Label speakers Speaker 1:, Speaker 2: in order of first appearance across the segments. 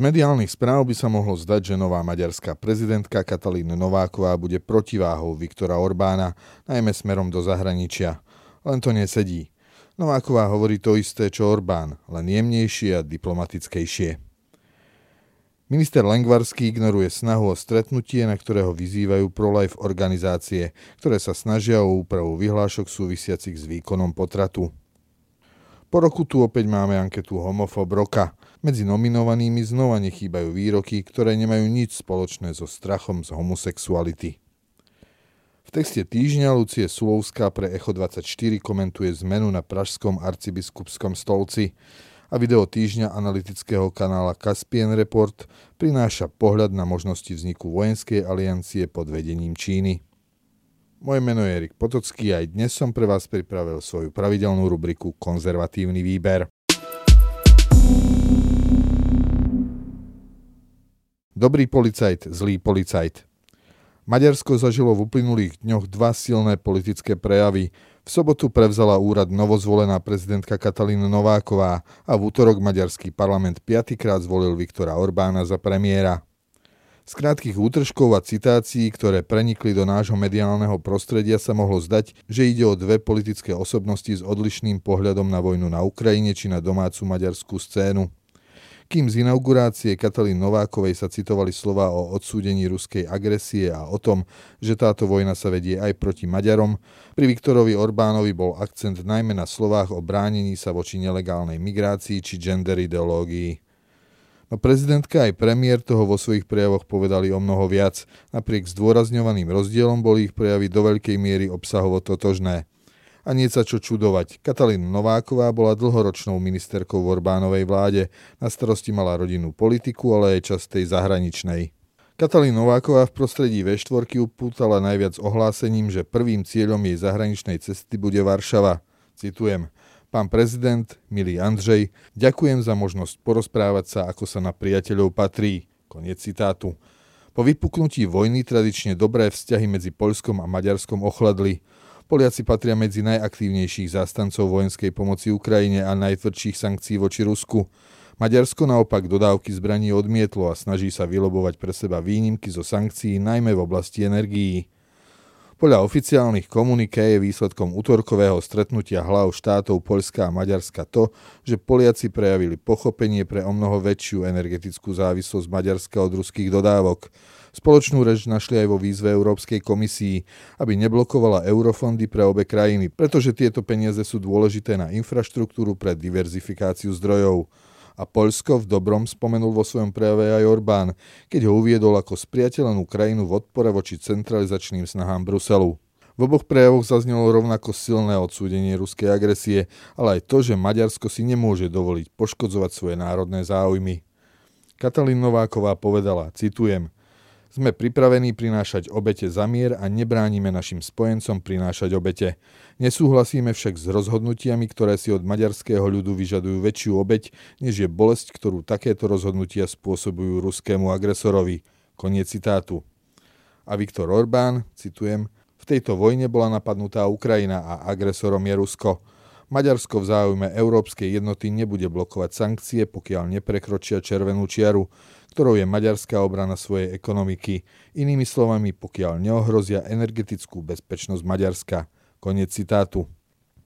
Speaker 1: mediálnych správ by sa mohlo zdať, že nová maďarská prezidentka Katalína Nováková bude protiváhou Viktora Orbána, najmä smerom do zahraničia. Len to nesedí. Nováková hovorí to isté, čo Orbán, len jemnejšie a diplomatickejšie. Minister Lengvarský ignoruje snahu o stretnutie, na ktorého vyzývajú pro-life organizácie, ktoré sa snažia o úpravu vyhlášok súvisiacich s výkonom potratu. Po roku tu opäť máme anketu Homofob roka. Medzi nominovanými znova nechýbajú výroky, ktoré nemajú nič spoločné so strachom z homosexuality. V texte týždňa Lucie Sulovská pre Echo24 komentuje zmenu na pražskom arcibiskupskom stolci a video týždňa analytického kanála Caspian Report prináša pohľad na možnosti vzniku vojenskej aliancie pod vedením Číny. Moje meno je Erik Potocký a aj dnes som pre vás pripravil svoju pravidelnú rubriku Konzervatívny výber. Dobrý policajt, zlý policajt. Maďarsko zažilo v uplynulých dňoch dva silné politické prejavy. V sobotu prevzala úrad novozvolená prezidentka Katalína Nováková a v útorok maďarský parlament piatýkrát zvolil Viktora Orbána za premiéra. Z krátkých útržkov a citácií, ktoré prenikli do nášho mediálneho prostredia, sa mohlo zdať, že ide o dve politické osobnosti s odlišným pohľadom na vojnu na Ukrajine či na domácu maďarskú scénu. Kým z inaugurácie Katalín Novákovej sa citovali slova o odsúdení ruskej agresie a o tom, že táto vojna sa vedie aj proti Maďarom, pri Viktorovi Orbánovi bol akcent najmä na slovách o bránení sa voči nelegálnej migrácii či gender ideológii. No prezidentka aj premiér toho vo svojich prejavoch povedali o mnoho viac. Napriek zdôrazňovaným rozdielom boli ich prejavy do veľkej miery obsahovo totožné. A nie sa čo čudovať. Katalína Nováková bola dlhoročnou ministerkou v Orbánovej vláde. Na starosti mala rodinnú politiku, ale aj čas tej zahraničnej. Katalín Nováková v prostredí V4 upútala najviac ohlásením, že prvým cieľom jej zahraničnej cesty bude Varšava. Citujem. Pán prezident, milý Andřej, ďakujem za možnosť porozprávať sa, ako sa na priateľov patrí. Koniec citátu. Po vypuknutí vojny tradične dobré vzťahy medzi Poľskom a Maďarskom ochladli. Poliaci patria medzi najaktívnejších zástancov vojenskej pomoci Ukrajine a najtvrdších sankcií voči Rusku. Maďarsko naopak dodávky zbraní odmietlo a snaží sa vylobovať pre seba výnimky zo sankcií najmä v oblasti energií. Podľa oficiálnych komuniké je výsledkom útorkového stretnutia hlav štátov Poľska a Maďarska to, že Poliaci prejavili pochopenie pre o mnoho väčšiu energetickú závislosť Maďarska od ruských dodávok. Spoločnú reč našli aj vo výzve Európskej komisii, aby neblokovala eurofondy pre obe krajiny, pretože tieto peniaze sú dôležité na infraštruktúru pre diverzifikáciu zdrojov a Poľsko v dobrom spomenul vo svojom prejave aj Orbán, keď ho uviedol ako spriateľenú krajinu v odpore voči centralizačným snahám Bruselu. V oboch prejavoch zaznelo rovnako silné odsúdenie ruskej agresie, ale aj to, že Maďarsko si nemôže dovoliť poškodzovať svoje národné záujmy. Katalín Nováková povedala, citujem, sme pripravení prinášať obete za mier a nebránime našim spojencom prinášať obete. Nesúhlasíme však s rozhodnutiami, ktoré si od maďarského ľudu vyžadujú väčšiu obeť, než je bolesť, ktorú takéto rozhodnutia spôsobujú ruskému agresorovi. Koniec citátu. A Viktor Orbán, citujem, v tejto vojne bola napadnutá Ukrajina a agresorom je Rusko. Maďarsko v záujme európskej jednoty nebude blokovať sankcie, pokiaľ neprekročia červenú čiaru, ktorou je maďarská obrana svojej ekonomiky. Inými slovami, pokiaľ neohrozia energetickú bezpečnosť Maďarska. Konec citátu.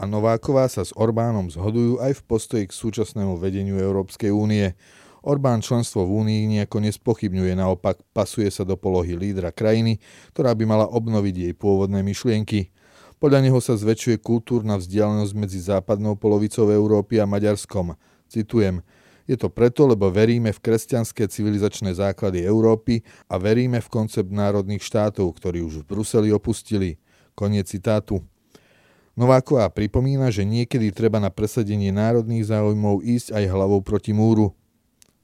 Speaker 1: A Nováková sa s Orbánom zhodujú aj v postoji k súčasnému vedeniu Európskej únie. Orbán členstvo v Únii nejako nespochybňuje, naopak pasuje sa do polohy lídra krajiny, ktorá by mala obnoviť jej pôvodné myšlienky. Podľa neho sa zväčšuje kultúrna vzdialenosť medzi západnou polovicou Európy a Maďarskom. Citujem, je to preto, lebo veríme v kresťanské civilizačné základy Európy a veríme v koncept národných štátov, ktorí už v Bruseli opustili. Koniec citátu. Nováková pripomína, že niekedy treba na presadenie národných záujmov ísť aj hlavou proti múru.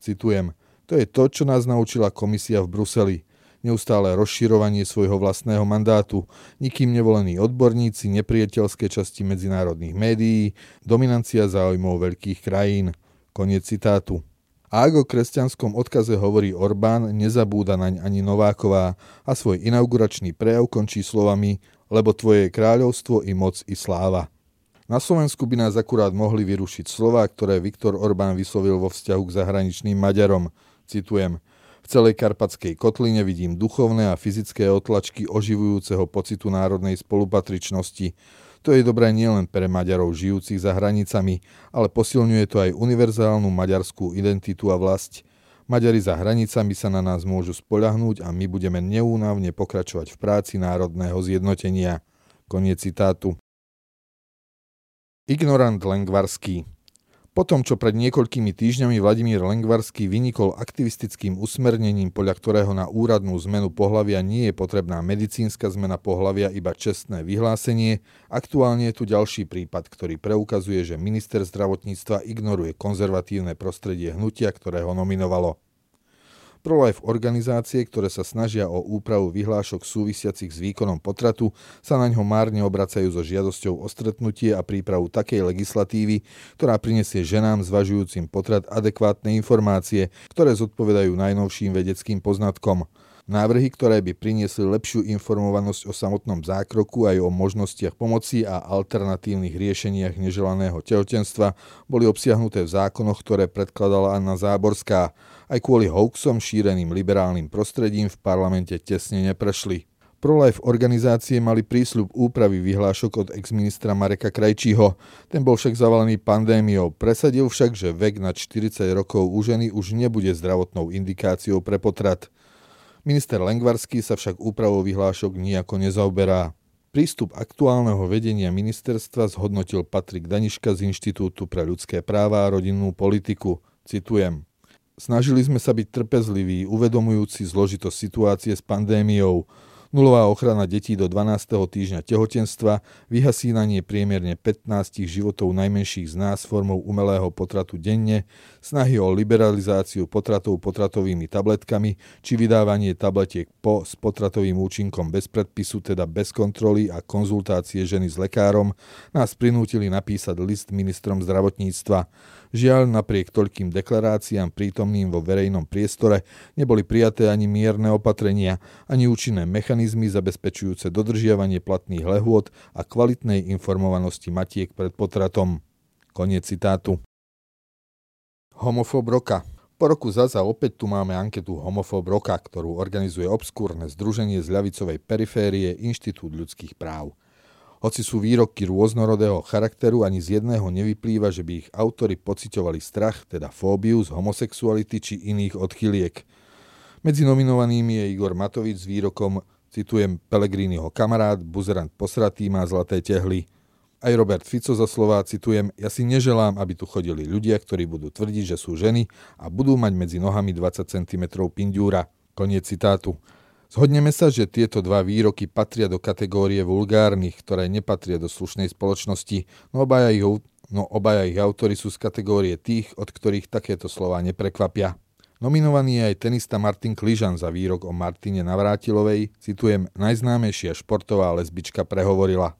Speaker 1: Citujem, to je to, čo nás naučila komisia v Bruseli neustále rozširovanie svojho vlastného mandátu, nikým nevolení odborníci, nepriateľské časti medzinárodných médií, dominancia záujmov veľkých krajín. Koniec citátu. A ak o kresťanskom odkaze hovorí Orbán, nezabúda naň ani Nováková a svoj inauguračný prejav končí slovami lebo tvoje je kráľovstvo i moc i sláva. Na Slovensku by nás akurát mohli vyrušiť slova, ktoré Viktor Orbán vyslovil vo vzťahu k zahraničným Maďarom. Citujem. V celej karpatskej kotline vidím duchovné a fyzické otlačky oživujúceho pocitu národnej spolupatričnosti. To je dobré nielen pre Maďarov žijúcich za hranicami, ale posilňuje to aj univerzálnu maďarskú identitu a vlast. Maďari za hranicami sa na nás môžu spoľahnúť a my budeme neúnavne pokračovať v práci národného zjednotenia. Koniec citátu. Ignorant Lengvarský po tom, čo pred niekoľkými týždňami Vladimír Lengvarský vynikol aktivistickým usmernením, podľa ktorého na úradnú zmenu pohlavia nie je potrebná medicínska zmena pohlavia, iba čestné vyhlásenie, aktuálne je tu ďalší prípad, ktorý preukazuje, že minister zdravotníctva ignoruje konzervatívne prostredie hnutia, ktoré ho nominovalo. Pro-life organizácie, ktoré sa snažia o úpravu vyhlášok súvisiacich s výkonom potratu, sa na ňo márne obracajú so žiadosťou o stretnutie a prípravu takej legislatívy, ktorá prinesie ženám zvažujúcim potrat adekvátne informácie, ktoré zodpovedajú najnovším vedeckým poznatkom. Návrhy, ktoré by priniesli lepšiu informovanosť o samotnom zákroku aj o možnostiach pomoci a alternatívnych riešeniach neželaného tehotenstva, boli obsiahnuté v zákonoch, ktoré predkladala Anna Záborská. Aj kvôli hoaxom šíreným liberálnym prostredím v parlamente tesne neprešli. Pro-life organizácie mali prísľub úpravy vyhlášok od ex-ministra Mareka Krajčího. Ten bol však zavalený pandémiou. Presadil však, že vek nad 40 rokov u ženy už nebude zdravotnou indikáciou pre potrat. Minister Lengvarský sa však úpravou vyhlášok nijako nezaoberá. Prístup aktuálneho vedenia ministerstva zhodnotil Patrik Daniška z Inštitútu pre ľudské práva a rodinnú politiku. Citujem. Snažili sme sa byť trpezliví, uvedomujúci zložitosť situácie s pandémiou, nulová ochrana detí do 12. týždňa tehotenstva, vyhasínanie priemerne 15 životov najmenších z nás formou umelého potratu denne, snahy o liberalizáciu potratov potratovými tabletkami či vydávanie tabletiek po s potratovým účinkom bez predpisu, teda bez kontroly a konzultácie ženy s lekárom, nás prinútili napísať list ministrom zdravotníctva. Žiaľ, napriek toľkým deklaráciám prítomným vo verejnom priestore neboli prijaté ani mierne opatrenia, ani účinné mechanizmy zabezpečujúce dodržiavanie platných lehôd a kvalitnej informovanosti matiek pred potratom. Koniec citátu. Homofob roka. Po roku Zaza opäť tu máme anketu Homofob roka, ktorú organizuje obskúrne združenie z ľavicovej periférie Inštitút ľudských práv. Hoci sú výroky rôznorodého charakteru, ani z jedného nevyplýva, že by ich autory pociťovali strach, teda fóbiu z homosexuality či iných odchyliek. Medzi nominovanými je Igor Matovič s výrokom, citujem Pelegriniho kamarát, buzerant posratý má zlaté tehly. Aj Robert Fico za slova, citujem, ja si neželám, aby tu chodili ľudia, ktorí budú tvrdiť, že sú ženy a budú mať medzi nohami 20 cm pindúra. Koniec citátu. Zhodneme sa, že tieto dva výroky patria do kategórie vulgárnych, ktoré nepatria do slušnej spoločnosti, no obaja ich, no obaja ich autory sú z kategórie tých, od ktorých takéto slova neprekvapia. Nominovaný je aj tenista Martin Kližan za výrok o Martine Navrátilovej, citujem, najznámejšia športová lesbička prehovorila.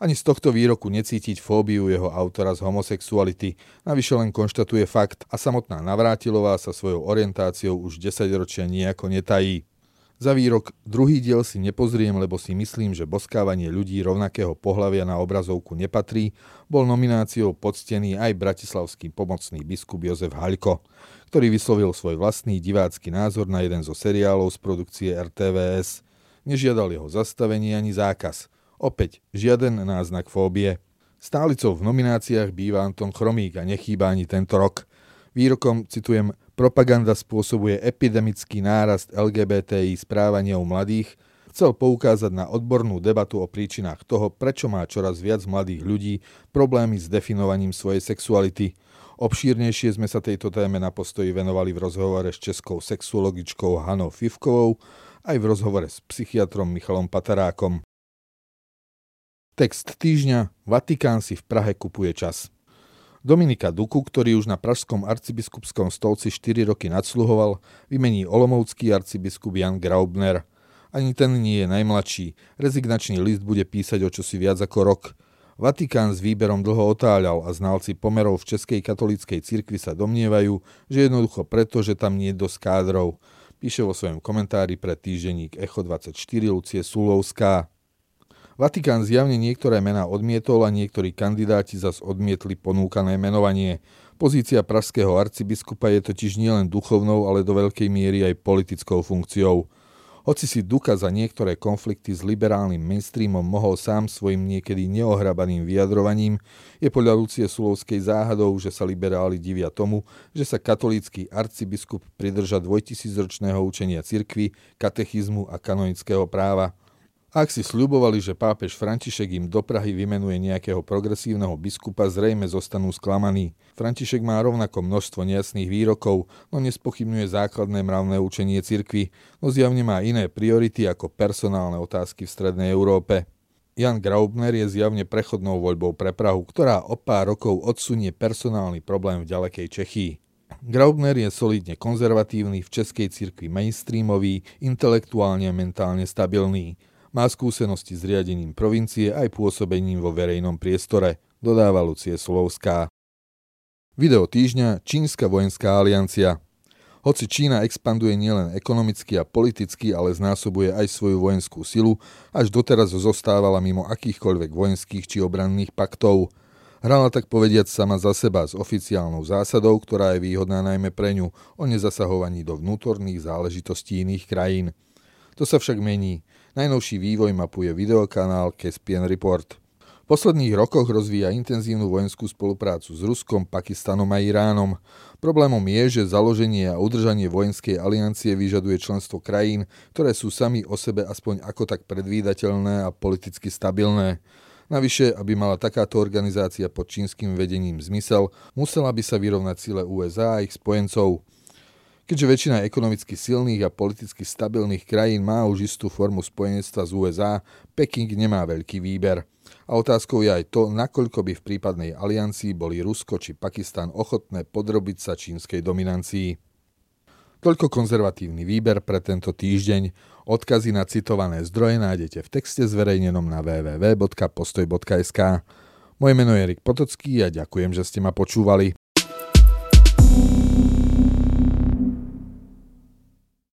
Speaker 1: Ani z tohto výroku necítiť fóbiu jeho autora z homosexuality, navyše len konštatuje fakt a samotná Navrátilová sa svojou orientáciou už 10 ročia nejako netají. Za výrok druhý diel si nepozriem, lebo si myslím, že boskávanie ľudí rovnakého pohľavia na obrazovku nepatrí, bol nomináciou poctený aj bratislavský pomocný biskup Jozef Haľko, ktorý vyslovil svoj vlastný divácky názor na jeden zo seriálov z produkcie RTVS. Nežiadal jeho zastavenie ani zákaz. Opäť žiaden náznak fóbie. Stálicou v nomináciách býva Anton Chromík a nechýba ani tento rok. Výrokom, citujem, Propaganda spôsobuje epidemický nárast LGBTI správania u mladých, chcel poukázať na odbornú debatu o príčinách toho, prečo má čoraz viac mladých ľudí problémy s definovaním svojej sexuality. Obšírnejšie sme sa tejto téme na postoji venovali v rozhovore s českou sexuologičkou Hanou Fivkovou, aj v rozhovore s psychiatrom Michalom Patarákom. Text týždňa Vatikán si v Prahe kupuje čas. Dominika Duku, ktorý už na pražskom arcibiskupskom stolci 4 roky nadsluhoval, vymení olomoucký arcibiskup Jan Graubner. Ani ten nie je najmladší. Rezignačný list bude písať o čosi viac ako rok. Vatikán s výberom dlho otáľal a znalci pomerov v Českej katolíckej cirkvi sa domnievajú, že jednoducho preto, že tam nie je dosť kádrov. Píše vo svojom komentári pre týždenník Echo 24 Lucie Sulovská. Vatikán zjavne niektoré mená odmietol a niektorí kandidáti zas odmietli ponúkané menovanie. Pozícia pražského arcibiskupa je totiž nielen duchovnou, ale do veľkej miery aj politickou funkciou. Hoci si Duka za niektoré konflikty s liberálnym mainstreamom mohol sám svojim niekedy neohrabaným vyjadrovaním, je podľa Lucie Sulovskej záhadou, že sa liberáli divia tomu, že sa katolícky arcibiskup pridrža dvojtisícročného učenia cirkvy, katechizmu a kanonického práva – ak si sľubovali, že pápež František im do Prahy vymenuje nejakého progresívneho biskupa, zrejme zostanú sklamaní. František má rovnako množstvo nejasných výrokov, no nespochybňuje základné mravné učenie cirkvy, no zjavne má iné priority ako personálne otázky v Strednej Európe. Jan Graubner je zjavne prechodnou voľbou pre Prahu, ktorá o pár rokov odsunie personálny problém v ďalekej Čechii. Graubner je solidne konzervatívny, v českej cirkvi mainstreamový, intelektuálne a mentálne stabilný. Má skúsenosti s riadením provincie aj pôsobením vo verejnom priestore, dodáva Lucie Solovská. Video týždňa Čínska vojenská aliancia. Hoci Čína expanduje nielen ekonomicky a politicky, ale znásobuje aj svoju vojenskú silu, až doteraz zostávala mimo akýchkoľvek vojenských či obranných paktov. Hrala tak povediať sama za seba s oficiálnou zásadou, ktorá je výhodná najmä pre ňu o nezasahovaní do vnútorných záležitostí iných krajín. To sa však mení. Najnovší vývoj mapuje videokanál Caspian Report. V posledných rokoch rozvíja intenzívnu vojenskú spoluprácu s Ruskom, Pakistanom a Iránom. Problémom je, že založenie a udržanie vojenskej aliancie vyžaduje členstvo krajín, ktoré sú sami o sebe aspoň ako tak predvídateľné a politicky stabilné. Navyše, aby mala takáto organizácia pod čínskym vedením zmysel, musela by sa vyrovnať sile USA a ich spojencov. Keďže väčšina ekonomicky silných a politicky stabilných krajín má už istú formu spojenectva z USA, Peking nemá veľký výber. A otázkou je aj to, nakoľko by v prípadnej aliancii boli Rusko či Pakistan ochotné podrobiť sa čínskej dominancii. Toľko konzervatívny výber pre tento týždeň. Odkazy na citované zdroje nájdete v texte zverejnenom na www.postoj.sk. Moje meno je Erik Potocký a ďakujem, že ste ma počúvali.